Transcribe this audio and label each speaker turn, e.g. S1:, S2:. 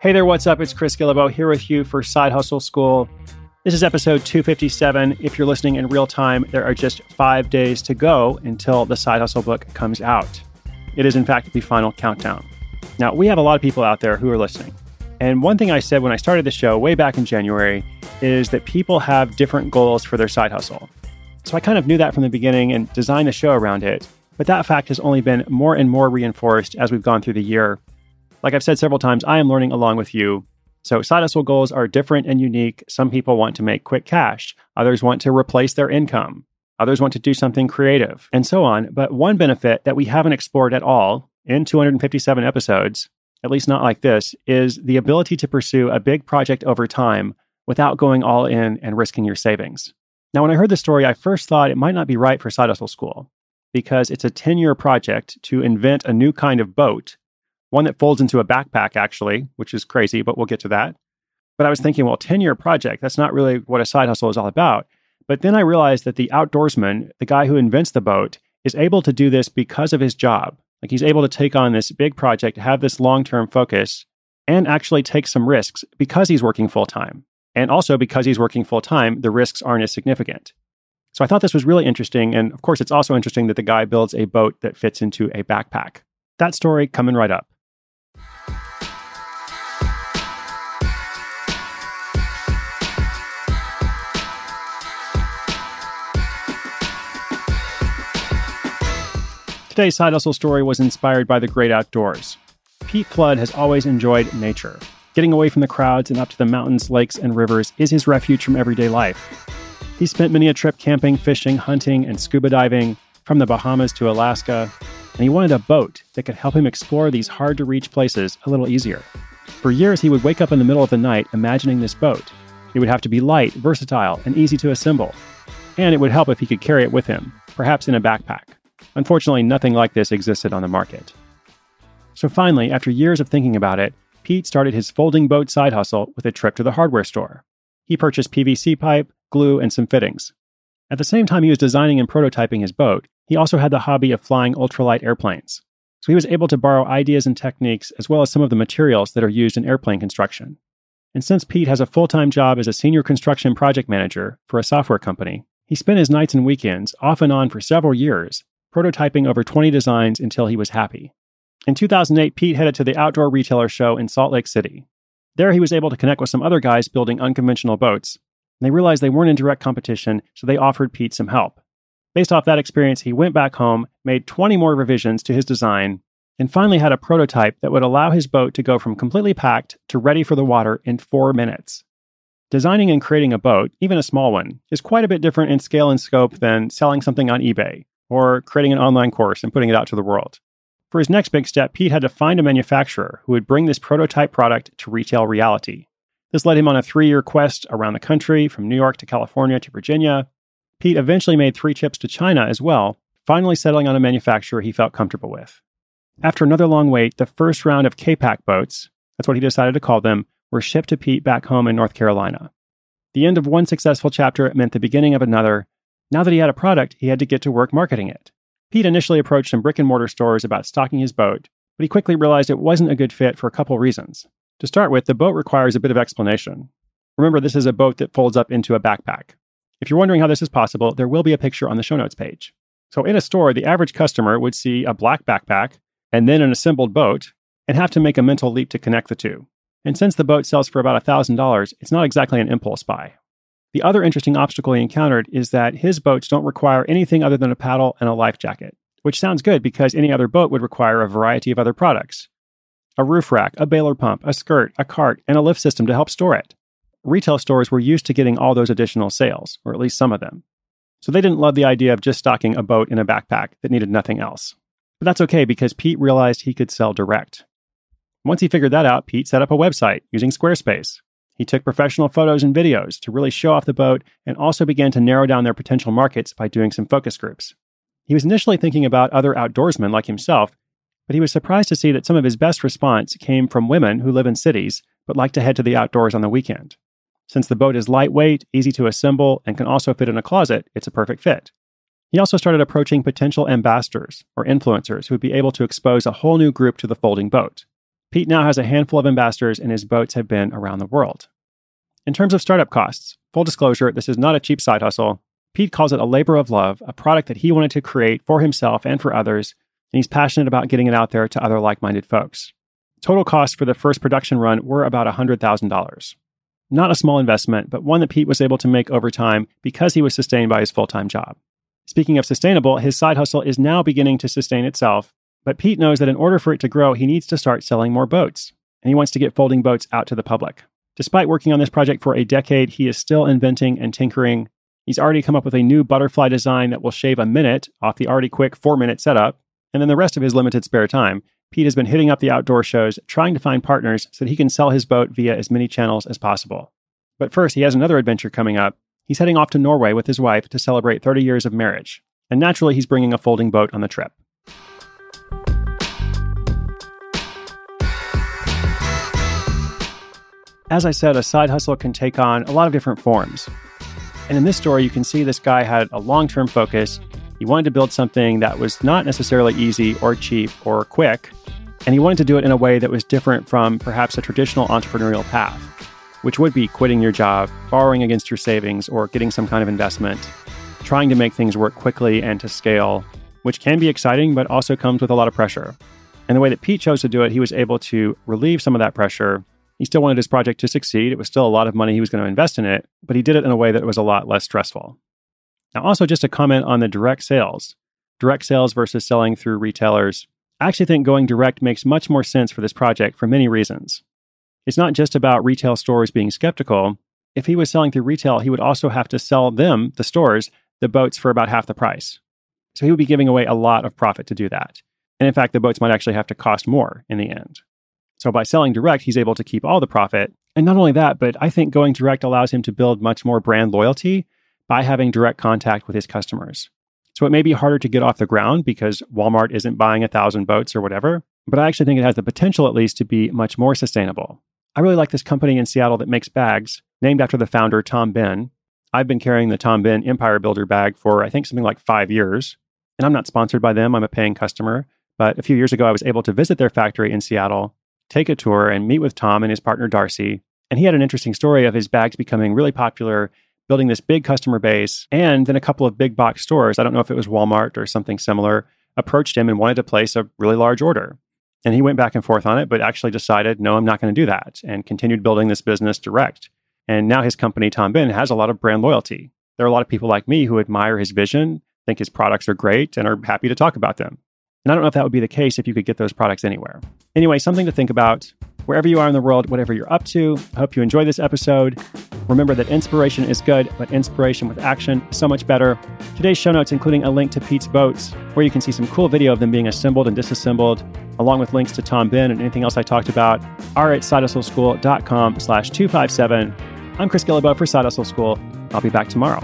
S1: Hey there, what's up? It's Chris Guillebeau here with you for Side Hustle School. This is episode 257. If you're listening in real time, there are just five days to go until the Side Hustle book comes out. It is, in fact, the final countdown. Now, we have a lot of people out there who are listening. And one thing I said when I started the show way back in January is that people have different goals for their side hustle. So I kind of knew that from the beginning and designed the show around it. But that fact has only been more and more reinforced as we've gone through the year like I've said several times, I am learning along with you. So side hustle goals are different and unique. Some people want to make quick cash, others want to replace their income, others want to do something creative, and so on. But one benefit that we haven't explored at all in 257 episodes, at least not like this, is the ability to pursue a big project over time without going all in and risking your savings. Now, when I heard the story, I first thought it might not be right for Side Hustle School because it's a 10 year project to invent a new kind of boat one that folds into a backpack, actually, which is crazy, but we'll get to that. But I was thinking, well, 10 year project, that's not really what a side hustle is all about. But then I realized that the outdoorsman, the guy who invents the boat, is able to do this because of his job. Like he's able to take on this big project, have this long term focus, and actually take some risks because he's working full time. And also because he's working full time, the risks aren't as significant. So I thought this was really interesting. And of course, it's also interesting that the guy builds a boat that fits into a backpack. That story coming right up. Today's side hustle story was inspired by the great outdoors. Pete Flood has always enjoyed nature. Getting away from the crowds and up to the mountains, lakes, and rivers is his refuge from everyday life. He spent many a trip camping, fishing, hunting, and scuba diving from the Bahamas to Alaska, and he wanted a boat that could help him explore these hard to reach places a little easier. For years, he would wake up in the middle of the night imagining this boat. It would have to be light, versatile, and easy to assemble. And it would help if he could carry it with him, perhaps in a backpack. Unfortunately, nothing like this existed on the market. So finally, after years of thinking about it, Pete started his folding boat side hustle with a trip to the hardware store. He purchased PVC pipe, glue, and some fittings. At the same time he was designing and prototyping his boat, he also had the hobby of flying ultralight airplanes. So he was able to borrow ideas and techniques as well as some of the materials that are used in airplane construction. And since Pete has a full time job as a senior construction project manager for a software company, he spent his nights and weekends off and on for several years prototyping over 20 designs until he was happy. In 2008, Pete headed to the Outdoor Retailer Show in Salt Lake City. There, he was able to connect with some other guys building unconventional boats. They realized they weren't in direct competition, so they offered Pete some help. Based off that experience, he went back home, made 20 more revisions to his design, and finally had a prototype that would allow his boat to go from completely packed to ready for the water in four minutes. Designing and creating a boat, even a small one, is quite a bit different in scale and scope than selling something on eBay or creating an online course and putting it out to the world. For his next big step, Pete had to find a manufacturer who would bring this prototype product to retail reality. This led him on a three year quest around the country, from New York to California to Virginia. Pete eventually made three trips to China as well, finally settling on a manufacturer he felt comfortable with. After another long wait, the first round of K-Pack boats, that's what he decided to call them, were shipped to Pete back home in North Carolina. The end of one successful chapter meant the beginning of another, now that he had a product, he had to get to work marketing it. Pete initially approached some brick and mortar stores about stocking his boat, but he quickly realized it wasn't a good fit for a couple reasons. To start with, the boat requires a bit of explanation. Remember, this is a boat that folds up into a backpack. If you're wondering how this is possible, there will be a picture on the show notes page. So, in a store, the average customer would see a black backpack and then an assembled boat and have to make a mental leap to connect the two. And since the boat sells for about $1,000, it's not exactly an impulse buy. The other interesting obstacle he encountered is that his boats don't require anything other than a paddle and a life jacket, which sounds good because any other boat would require a variety of other products a roof rack, a baler pump, a skirt, a cart, and a lift system to help store it. Retail stores were used to getting all those additional sales, or at least some of them. So they didn't love the idea of just stocking a boat in a backpack that needed nothing else. But that's okay because Pete realized he could sell direct. Once he figured that out, Pete set up a website using Squarespace. He took professional photos and videos to really show off the boat and also began to narrow down their potential markets by doing some focus groups. He was initially thinking about other outdoorsmen like himself, but he was surprised to see that some of his best response came from women who live in cities but like to head to the outdoors on the weekend. Since the boat is lightweight, easy to assemble, and can also fit in a closet, it's a perfect fit. He also started approaching potential ambassadors or influencers who would be able to expose a whole new group to the folding boat. Pete now has a handful of ambassadors, and his boats have been around the world. In terms of startup costs, full disclosure, this is not a cheap side hustle. Pete calls it a labor of love, a product that he wanted to create for himself and for others, and he's passionate about getting it out there to other like minded folks. Total costs for the first production run were about $100,000. Not a small investment, but one that Pete was able to make over time because he was sustained by his full time job. Speaking of sustainable, his side hustle is now beginning to sustain itself, but Pete knows that in order for it to grow, he needs to start selling more boats, and he wants to get folding boats out to the public. Despite working on this project for a decade, he is still inventing and tinkering. He's already come up with a new butterfly design that will shave a minute off the already quick four minute setup. And then the rest of his limited spare time, Pete has been hitting up the outdoor shows, trying to find partners so that he can sell his boat via as many channels as possible. But first, he has another adventure coming up. He's heading off to Norway with his wife to celebrate 30 years of marriage. And naturally, he's bringing a folding boat on the trip. As I said, a side hustle can take on a lot of different forms. And in this story, you can see this guy had a long term focus. He wanted to build something that was not necessarily easy or cheap or quick. And he wanted to do it in a way that was different from perhaps a traditional entrepreneurial path, which would be quitting your job, borrowing against your savings, or getting some kind of investment, trying to make things work quickly and to scale, which can be exciting, but also comes with a lot of pressure. And the way that Pete chose to do it, he was able to relieve some of that pressure he still wanted his project to succeed. It was still a lot of money he was going to invest in it, but he did it in a way that was a lot less stressful. Now, also just a comment on the direct sales direct sales versus selling through retailers. I actually think going direct makes much more sense for this project for many reasons. It's not just about retail stores being skeptical. If he was selling through retail, he would also have to sell them, the stores, the boats for about half the price. So he would be giving away a lot of profit to do that. And in fact, the boats might actually have to cost more in the end. So by selling direct, he's able to keep all the profit. And not only that, but I think going direct allows him to build much more brand loyalty by having direct contact with his customers. So it may be harder to get off the ground because Walmart isn't buying a thousand boats or whatever, but I actually think it has the potential at least to be much more sustainable. I really like this company in Seattle that makes bags named after the founder, Tom Bihn. I've been carrying the Tom Bihn Empire Builder bag for I think something like five years. And I'm not sponsored by them, I'm a paying customer. But a few years ago, I was able to visit their factory in Seattle take a tour and meet with Tom and his partner Darcy. And he had an interesting story of his bags becoming really popular, building this big customer base. And then a couple of big box stores, I don't know if it was Walmart or something similar, approached him and wanted to place a really large order. And he went back and forth on it, but actually decided, no, I'm not going to do that, and continued building this business direct. And now his company, Tom Bihn, has a lot of brand loyalty. There are a lot of people like me who admire his vision, think his products are great, and are happy to talk about them. And I don't know if that would be the case if you could get those products anywhere. Anyway, something to think about. Wherever you are in the world, whatever you're up to, I hope you enjoy this episode. Remember that inspiration is good, but inspiration with action is so much better. Today's show notes, including a link to Pete's boats, where you can see some cool video of them being assembled and disassembled, along with links to Tom Bihn and anything else I talked about, are at sidehustleschool.com slash 257. I'm Chris Guillebeau for Side Hustle School. I'll be back tomorrow.